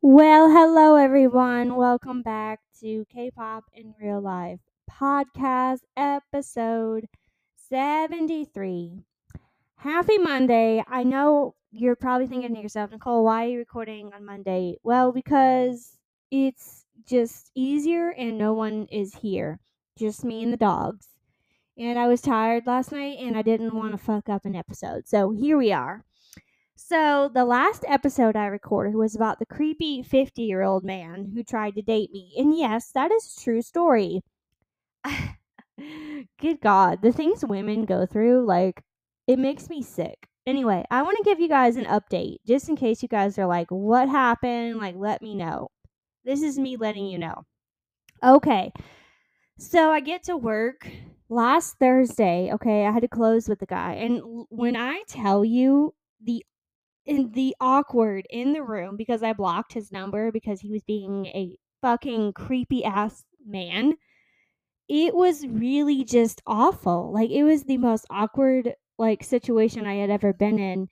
Well, hello everyone. Welcome back to K-pop in real life podcast episode 73. Happy Monday. I know you're probably thinking to yourself, Nicole, why are you recording on Monday? Well, because it's just easier and no one is here. Just me and the dogs. And I was tired last night and I didn't want to fuck up an episode. So here we are. So, the last episode I recorded was about the creepy 50 year old man who tried to date me. And yes, that is a true story. Good God, the things women go through, like, it makes me sick. Anyway, I want to give you guys an update just in case you guys are like, what happened? Like, let me know. This is me letting you know. Okay, so I get to work last Thursday. Okay, I had to close with the guy. And when I tell you the in the awkward in the room because I blocked his number because he was being a fucking creepy ass man. It was really just awful. Like it was the most awkward like situation I had ever been in.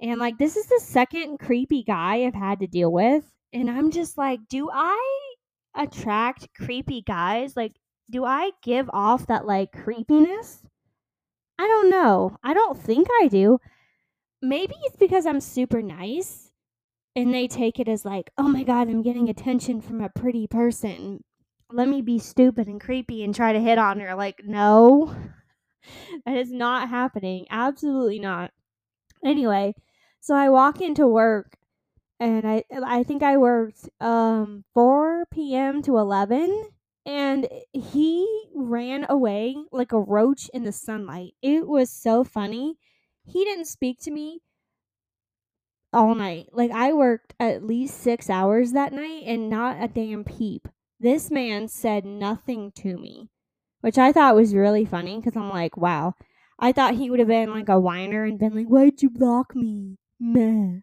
And like this is the second creepy guy I've had to deal with and I'm just like, do I attract creepy guys? Like do I give off that like creepiness? I don't know. I don't think I do maybe it's because I'm super nice and they take it as like, oh my God, I'm getting attention from a pretty person. Let me be stupid and creepy and try to hit on her. Like, no, that is not happening. Absolutely not. Anyway, so I walk into work and I I think I worked um 4 p.m. to 11 and he ran away like a roach in the sunlight. It was so funny. He didn't speak to me all night. Like I worked at least 6 hours that night and not a damn peep. This man said nothing to me, which I thought was really funny cuz I'm like, wow. I thought he would have been like a whiner and been like, "Why'd you block me?" Meh.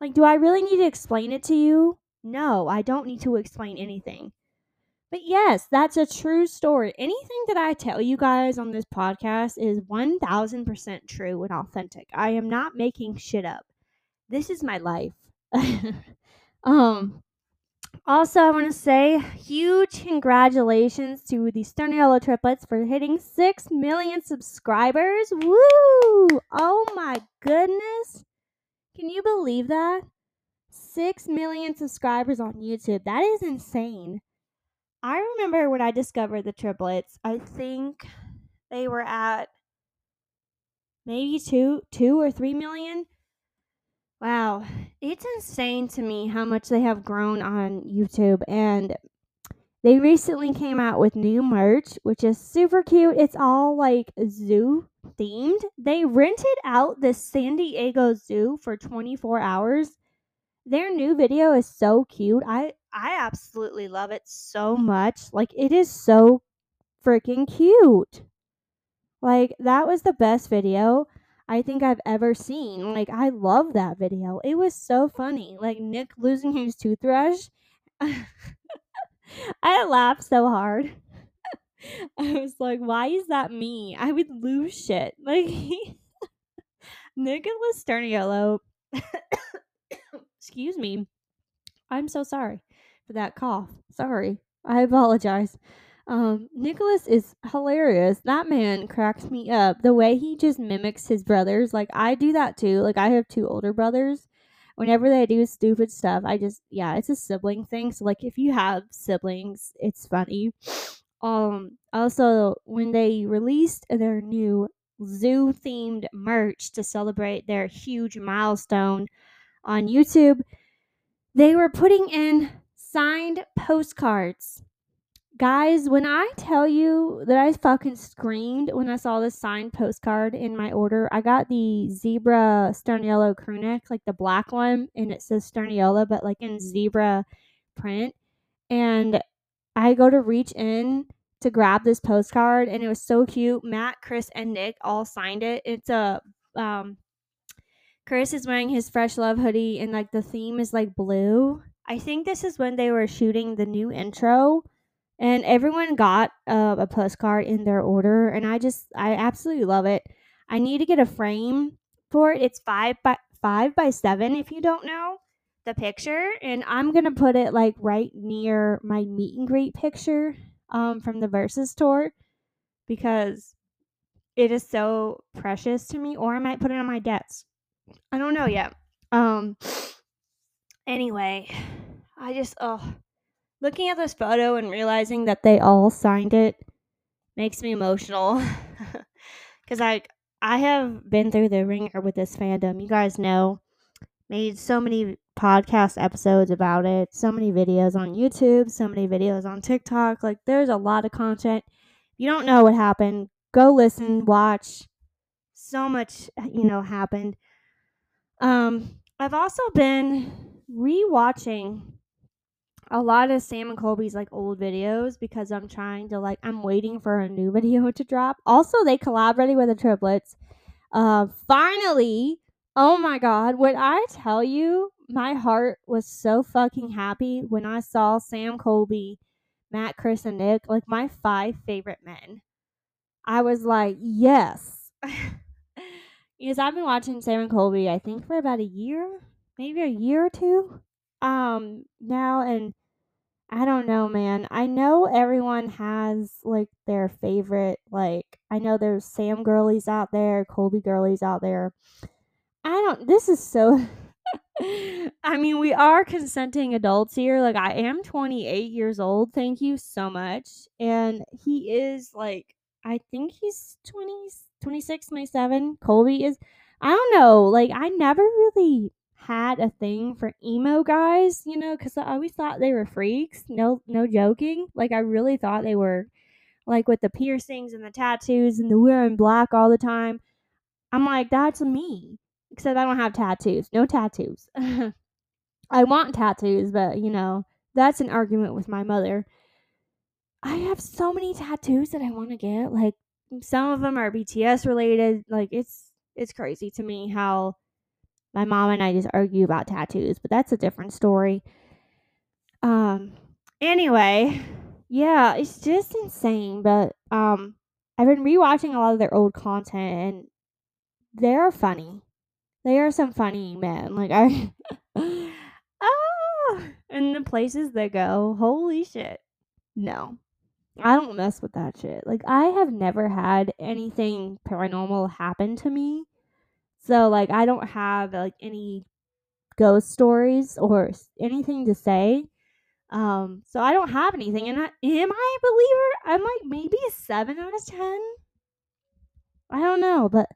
Like, do I really need to explain it to you? No, I don't need to explain anything. But yes, that's a true story. Anything that I tell you guys on this podcast is 1000% true and authentic. I am not making shit up. This is my life. um also, I want to say huge congratulations to the Sterniolo triplets for hitting 6 million subscribers. Woo! Oh my goodness. Can you believe that? 6 million subscribers on YouTube. That is insane. I remember when I discovered the triplets, I think they were at maybe 2 2 or 3 million. Wow, it's insane to me how much they have grown on YouTube and they recently came out with new merch, which is super cute. It's all like zoo themed. They rented out the San Diego Zoo for 24 hours. Their new video is so cute. I I absolutely love it so much. Like it is so freaking cute. Like that was the best video I think I've ever seen. Like I love that video. It was so funny. Like Nick losing his toothbrush. I laughed so hard. I was like, why is that me? I would lose shit. Like Nicholas Sterniolo. Excuse me. I'm so sorry that cough. Sorry. I apologize. Um, Nicholas is hilarious. That man cracks me up. The way he just mimics his brothers. Like I do that too. Like I have two older brothers. Whenever they do stupid stuff, I just yeah, it's a sibling thing. So like if you have siblings, it's funny. Um also when they released their new zoo themed merch to celebrate their huge milestone on YouTube, they were putting in signed postcards. Guys, when I tell you that I fucking screamed when I saw this signed postcard in my order, I got the zebra Sterniolo crew neck, like the black one, and it says Sterniolo, but like in zebra print. And I go to reach in to grab this postcard, and it was so cute. Matt, Chris, and Nick all signed it. It's a um, Chris is wearing his Fresh Love hoodie, and like the theme is like blue. I think this is when they were shooting the new intro, and everyone got uh, a postcard in their order, and I just I absolutely love it. I need to get a frame for it. It's five by five by seven. If you don't know, the picture, and I'm gonna put it like right near my meet and greet picture um, from the Versus tour because it is so precious to me. Or I might put it on my desk. I don't know yet. Um. Anyway, I just oh, looking at this photo and realizing that they all signed it makes me emotional. Cause like I have been through the ringer with this fandom. You guys know, made so many podcast episodes about it, so many videos on YouTube, so many videos on TikTok. Like there's a lot of content. If you don't know what happened, go listen, watch. So much, you know, happened. Um, I've also been rewatching a lot of Sam and Colby's like old videos because I'm trying to like I'm waiting for a new video to drop. Also, they collaborated with the triplets. Uh, finally, oh my god, when I tell you, my heart was so fucking happy when I saw Sam Colby, Matt, Chris, and Nick, like my five favorite men. I was like, yes. because I've been watching Sam and Colby, I think for about a year, maybe a year or two. Um, now and I don't know, man. I know everyone has like their favorite, like, I know there's Sam girlies out there, Colby girlies out there. I don't, this is so. I mean, we are consenting adults here. Like, I am 28 years old. Thank you so much. And he is like, I think he's 20, 26, 27. Colby is, I don't know. Like, I never really had a thing for emo guys, you know, because I always thought they were freaks. No, no joking. Like I really thought they were, like with the piercings and the tattoos and the wearing black all the time. I'm like, that's me. Except I don't have tattoos. No tattoos. I want tattoos, but you know, that's an argument with my mother. I have so many tattoos that I want to get. Like some of them are BTS related. Like it's it's crazy to me how my mom and I just argue about tattoos, but that's a different story. Um anyway, yeah, it's just insane, but um I've been rewatching a lot of their old content and they're funny. They are some funny men. Like I Ah and the places they go, holy shit. No. I don't mess with that shit. Like I have never had anything paranormal happen to me so like I don't have like any ghost stories or anything to say. Um, so I don't have anything. And I, am I a believer? I'm like maybe a seven out of ten. I don't know, but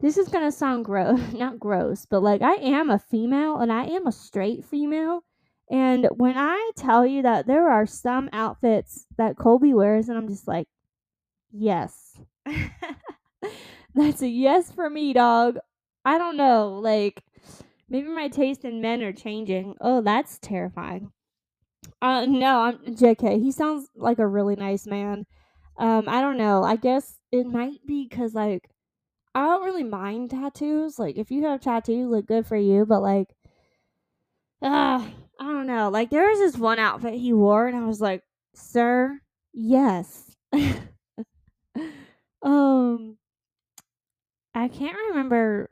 this is gonna sound gross, not gross, but like I am a female and I am a straight female. And when I tell you that there are some outfits that Colby wears, and I'm just like, yes. That's a yes for me, dog. I don't know. Like, maybe my taste in men are changing. Oh, that's terrifying. Uh, no, I'm JK. He sounds like a really nice man. Um, I don't know. I guess it might be because like I don't really mind tattoos. Like, if you have tattoos, look good for you. But like, uh, I don't know. Like, there was this one outfit he wore, and I was like, "Sir, yes." um, I can't remember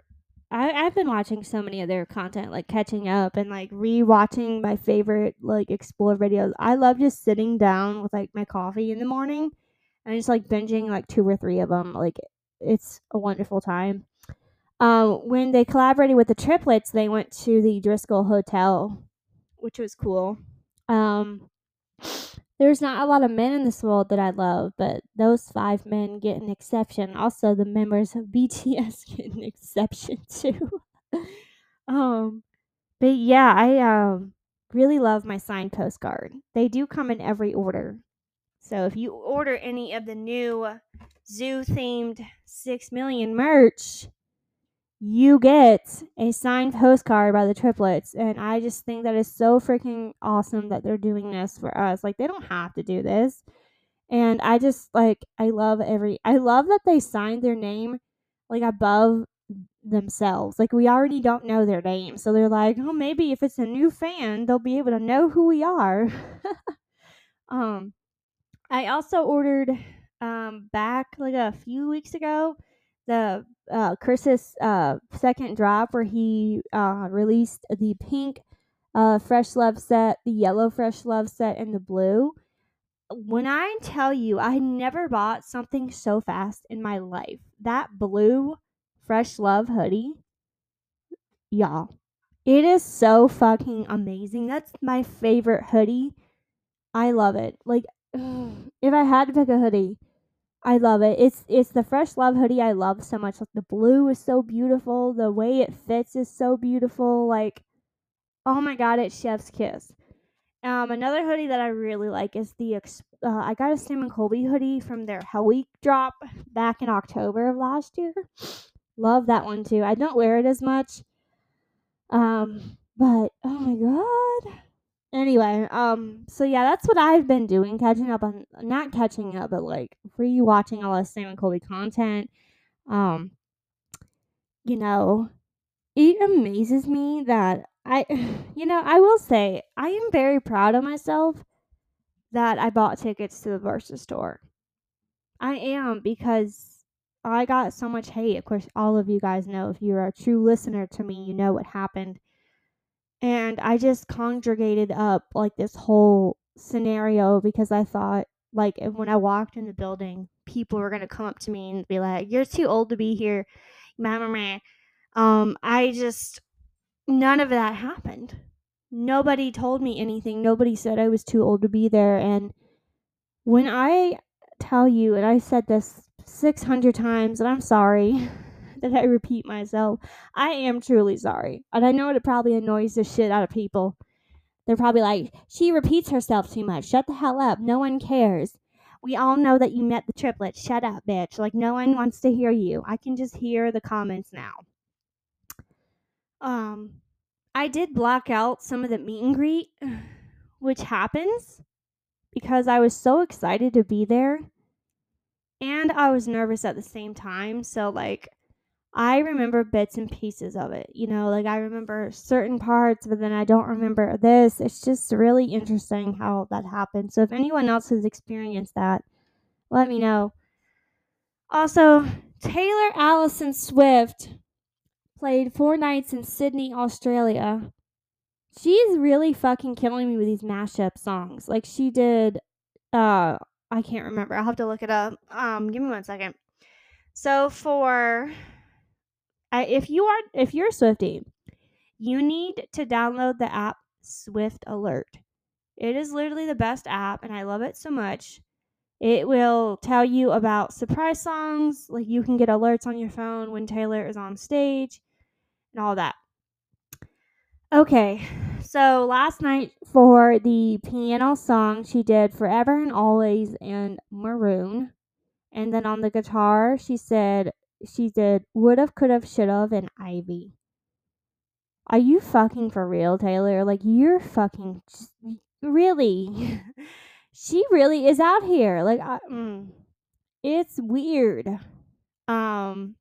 I, I've been watching so many of their content, like catching up and like re-watching my favorite like explore videos. I love just sitting down with like my coffee in the morning and just like binging like two or three of them. Like it's a wonderful time. Um, when they collaborated with the triplets, they went to the Driskill Hotel, which was cool. Um, there's not a lot of men in this world that I love, but those five men get an exception. Also, the members of BTS get an exception too. um, but yeah, I um really love my signed postcard. They do come in every order. So if you order any of the new zoo themed 6 million merch, you get a signed postcard by the triplets. And I just think that is so freaking awesome that they're doing this for us. Like, they don't have to do this. And I just, like, I love every, I love that they signed their name, like, above themselves. Like, we already don't know their name. So they're like, oh, maybe if it's a new fan, they'll be able to know who we are. um, I also ordered, um, back like a few weeks ago, the uh, Chris's uh, second drop where he uh, released the pink uh, Fresh Love set, the yellow Fresh Love set, and the blue. When I tell you, I never bought something so fast in my life. That blue Fresh Love hoodie, y'all, it is so fucking amazing. That's my favorite hoodie. I love it. Like, if I had to pick a hoodie, I love it. It's it's the fresh love hoodie I love so much. Like the blue is so beautiful. The way it fits is so beautiful. Like oh my god, it's chef's kiss. Um, another hoodie that I really like is the uh, I got a Sam and Colby hoodie from their Hell Week drop back in October of last year. Love that one too. I don't wear it as much. Um, but oh my god. Anyway, um, so yeah, that's what I've been doing, catching up on not catching up, but like rewatching all this Sam and Colby content. Um, you know, it amazes me that I, you know, I will say I am very proud of myself that I bought tickets to the Versus tour. I am because I got so much hate. Of course, all of you guys know if you're a true listener to me, you know what happened and I just congregated up like this whole scenario because I thought like when I walked in the building, people were gonna come up to me and be like, "You're too old to be here, mama." Um, I just none of that happened. Nobody told me anything. Nobody said I was too old to be there. And when I tell you, and I said this 600 times, and I'm sorry, that I repeat myself. I am truly sorry. And I know it probably annoys the shit out of people. They're probably like, she repeats herself too much. Shut the hell up. No one cares. We all know that you met the triplets. Shut up, bitch. Like, no one wants to hear you. I can just hear the comments now. Um, I did block out some of the meet and greet, which happens because I was so excited to be there and I was nervous at the same time. So, like, I remember bits and pieces of it. You know, like I remember certain parts, but then I don't remember this. It's just really interesting how that happened. So if anyone else has experienced that, let me know. Also, Taylor Allison Swift played four nights in Sydney, Australia. She's really fucking killing me with these mashup songs. Like she did uh I can't remember. I'll have to look it up. Um give me one second. So for I, if you are if you're Swiftie, you need to download the app Swift Alert. It is literally the best app, and I love it so much. It will tell you about surprise songs, like you can get alerts on your phone when Taylor is on stage, and all that. Okay, so last night for the piano song, she did Forever and Always and Maroon. And then on the guitar, she said she did would've, could've, should've, and Ivy. Are you fucking for real, Taylor? Like you're fucking really. she really is out here. Like I, mm, it's weird. Um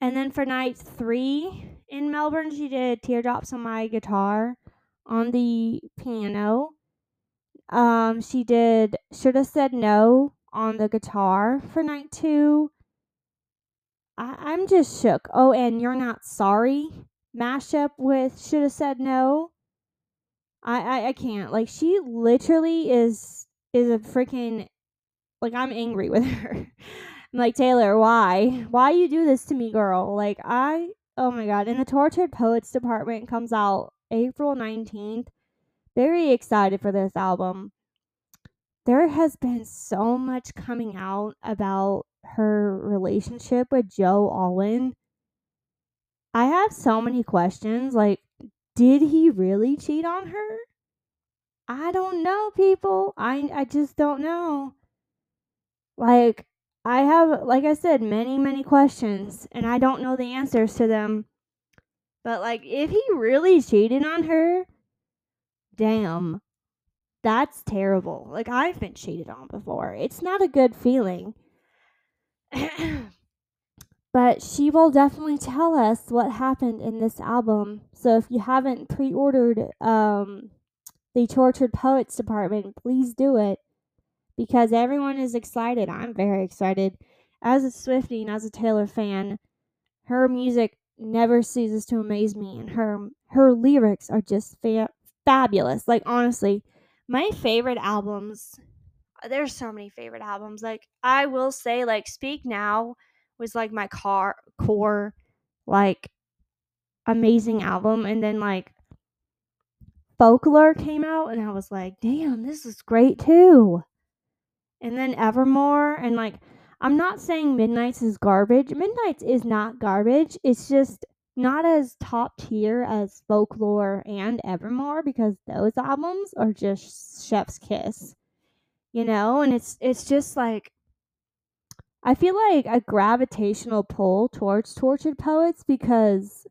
and then for night 3 in Melbourne, she did Teardrops on My Guitar on the piano. Um she did Should Have Said No on the guitar for night 2 I, I'm just shook. Oh, and you're not sorry mashup with should have said no. I, I I can't. Like she literally is is a freaking like I'm angry with her. I'm like Taylor, why? Why you do this to me, girl? Like I oh my god. And the Tortured Poets Department comes out April 19th. Very excited for this album. There has been so much coming out about her relationship with Joe Alwyn, I have so many questions. Like, did he really cheat on her? I don't know, people. I I just don't know. Like, I have like I said many many questions and I don't know the answers to them. But like if he really cheated on her, damn. That's terrible. Like I've been cheated on before. It's not a good feeling. but she will definitely tell us what happened in this album. So if you haven't pre-ordered um, the Tortured Poets Department, please do it because everyone is excited. I'm very excited. As a Swiftie and as a Taylor fan, her music never ceases to amaze me and her her lyrics are just fa- fabulous. Like honestly, my favorite albums Uh, there's so many favorite albums. Like I will say like Speak Now was like my car core like amazing album and then like Folklore came out and I was like, "Damn, this is great too." And then Evermore and like I'm not saying Midnights is garbage. Midnights is not garbage. It's just not as top tier as Folklore and Evermore because those albums are just chef's kiss. You know, and it's it's just like I feel like a gravitational pull towards tortured poets because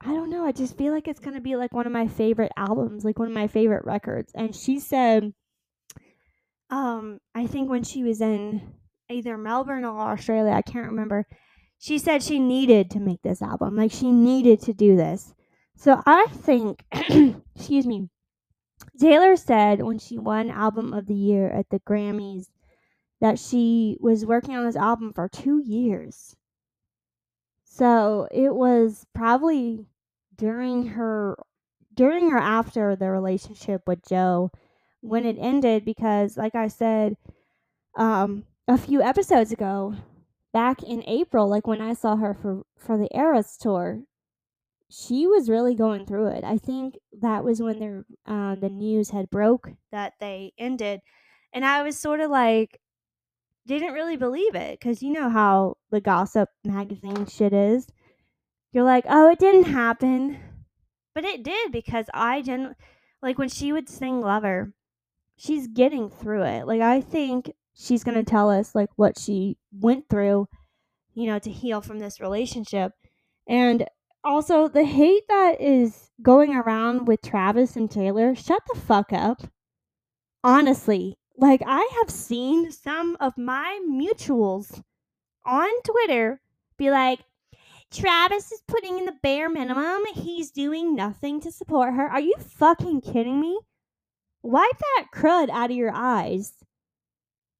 I don't know, I just feel like it's going to be like one of my favorite albums, like one of my favorite records. And she said um I think when she was in either Melbourne or Australia, I can't remember. She said she needed to make this album. Like she needed to do this. So I think excuse me. Taylor said when she won album of the year at the Grammys that she was working on this album for 2 years. So it was probably during her during or after the relationship with Joe when it ended because like I said um a few episodes ago back in April like when I saw her for for the Eras tour she was really going through it. I think that was when the uh, the news had broke that they ended and I was sort of like didn't really believe it because you know how the gossip magazine shit is. You're like, oh, it didn't happen. But it did because I didn't, like, when she would sing Lover, she's getting through it. Like, I think she's to tell us, like, what she went through, you know, to heal from this relationship. And also, the hate that is going around with Travis and Taylor, shut the fuck up. Honestly, like I have seen some of my mutuals on Twitter be like, Travis is putting in the bare minimum. He's doing nothing to support her. Are you fucking kidding me? Wipe that crud out of your eyes.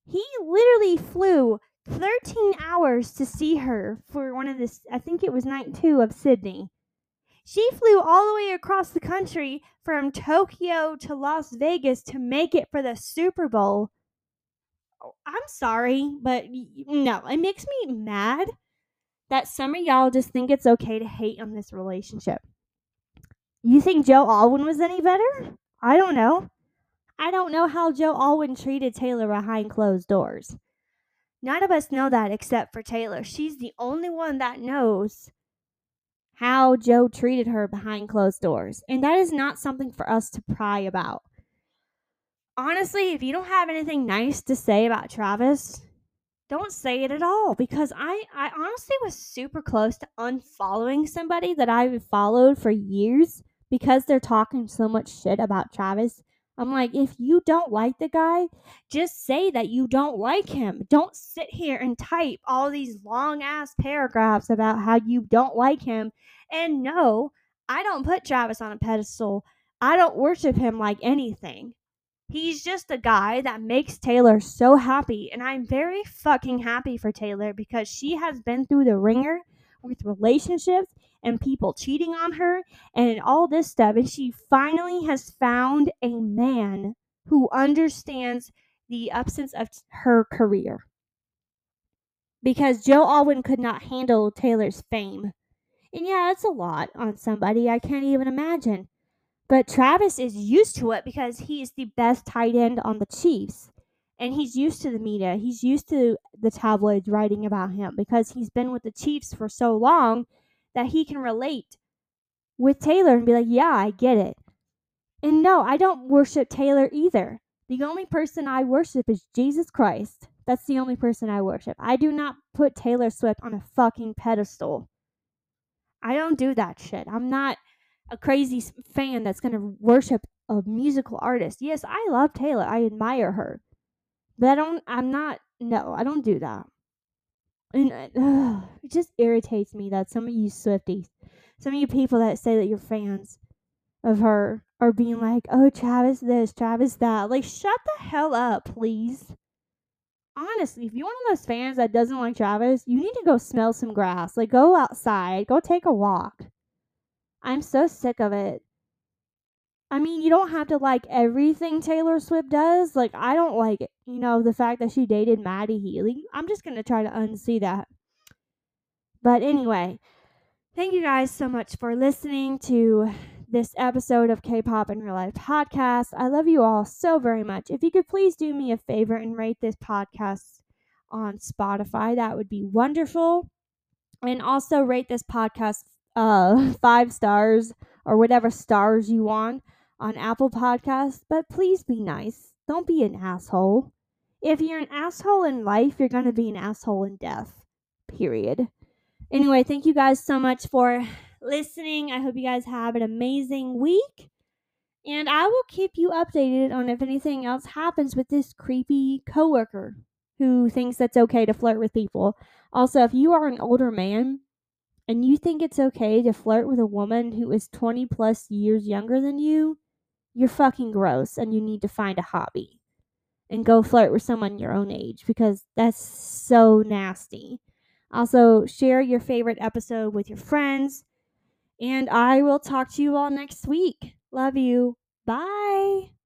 He literally flew 13 hours to see her for one of this, I think it was night two of Sydney. She flew all the way across the country from Tokyo to Las Vegas to make it for the Super Bowl. Oh, I'm sorry, but no, it makes me mad that some of y'all just think it's okay to hate on this relationship. You think Joe Alwyn was any better? I don't know. I don't know how Joe Alwyn treated Taylor behind closed doors. None of us know that except for Taylor. She's the only one that knows how Joe treated her behind closed doors. And that is not something for us to pry about. Honestly, if you don't have anything nice to say about Travis, don't say it at all because I, I honestly was super close to unfollowing somebody that I've followed for years because they're talking so much shit about Travis. I'm like, if you don't like the guy, just say that you don't like him. Don't sit here and type all these long ass paragraphs about how you don't like him. And no, I don't put Travis on a pedestal. I don't worship him like anything. He's just a guy that makes Taylor so happy. And I'm very fucking happy for Taylor because she has been through the ringer with relationships and people cheating on her and all this stuff. And she finally has found a man who understands the absence of her career. Because Joe Alwyn could not handle Taylor's fame. And yeah, it's a lot on somebody I can't even imagine. But Travis is used to it because he is the best tight end on the Chiefs. And he's used to the media. He's used to the tabloids writing about him because he's been with the Chiefs for so long that he can relate with Taylor and be like, yeah, I get it. And no, I don't worship Taylor either. The only person I worship is Jesus Christ. That's the only person I worship. I do not put Taylor Swift on a fucking pedestal. I don't do that shit. I'm not a crazy fan that's going to worship a musical artist. Yes, I love Taylor. I admire her. But I don't I'm not no, I don't do that. And uh, it just irritates me that some of you Swifties, some of you people that say that you're fans of her are being like, oh, Travis this, Travis that. Like, shut the hell up, please. honestly, if you're one of those fans that doesn't like Travis, you need to go smell some grass. Like, go outside, go take a walk. I'm so sick of it. I mean, you don't have to like everything Taylor Swift does. Like, I don't like, you know, the fact that she dated Matty Healy. I'm just going to try to unsee that. But anyway, thank you guys so much for listening to this episode of K pop in real life podcast. I love you all so very much. If you could please do me a favor and rate this podcast on Spotify, that would be wonderful. And also rate this podcast uh, five stars or whatever stars you want on Apple Podcasts. But please be nice. Don't be an asshole. If you're an asshole in life, you're going to be an asshole in death. Period. Anyway, thank you guys so much for listening. I hope you guys have an amazing week. And I will keep you updated on if anything else happens with this creepy coworker who thinks that's okay to flirt with people. Also, if you are an older man and you think it's okay to flirt with a woman who is 20 plus years younger than you, you're fucking gross and you need to find a hobby and go flirt with someone your own age because that's so nasty. Also, share your favorite episode with your friends and I will talk to you all next week. Love you. Bye.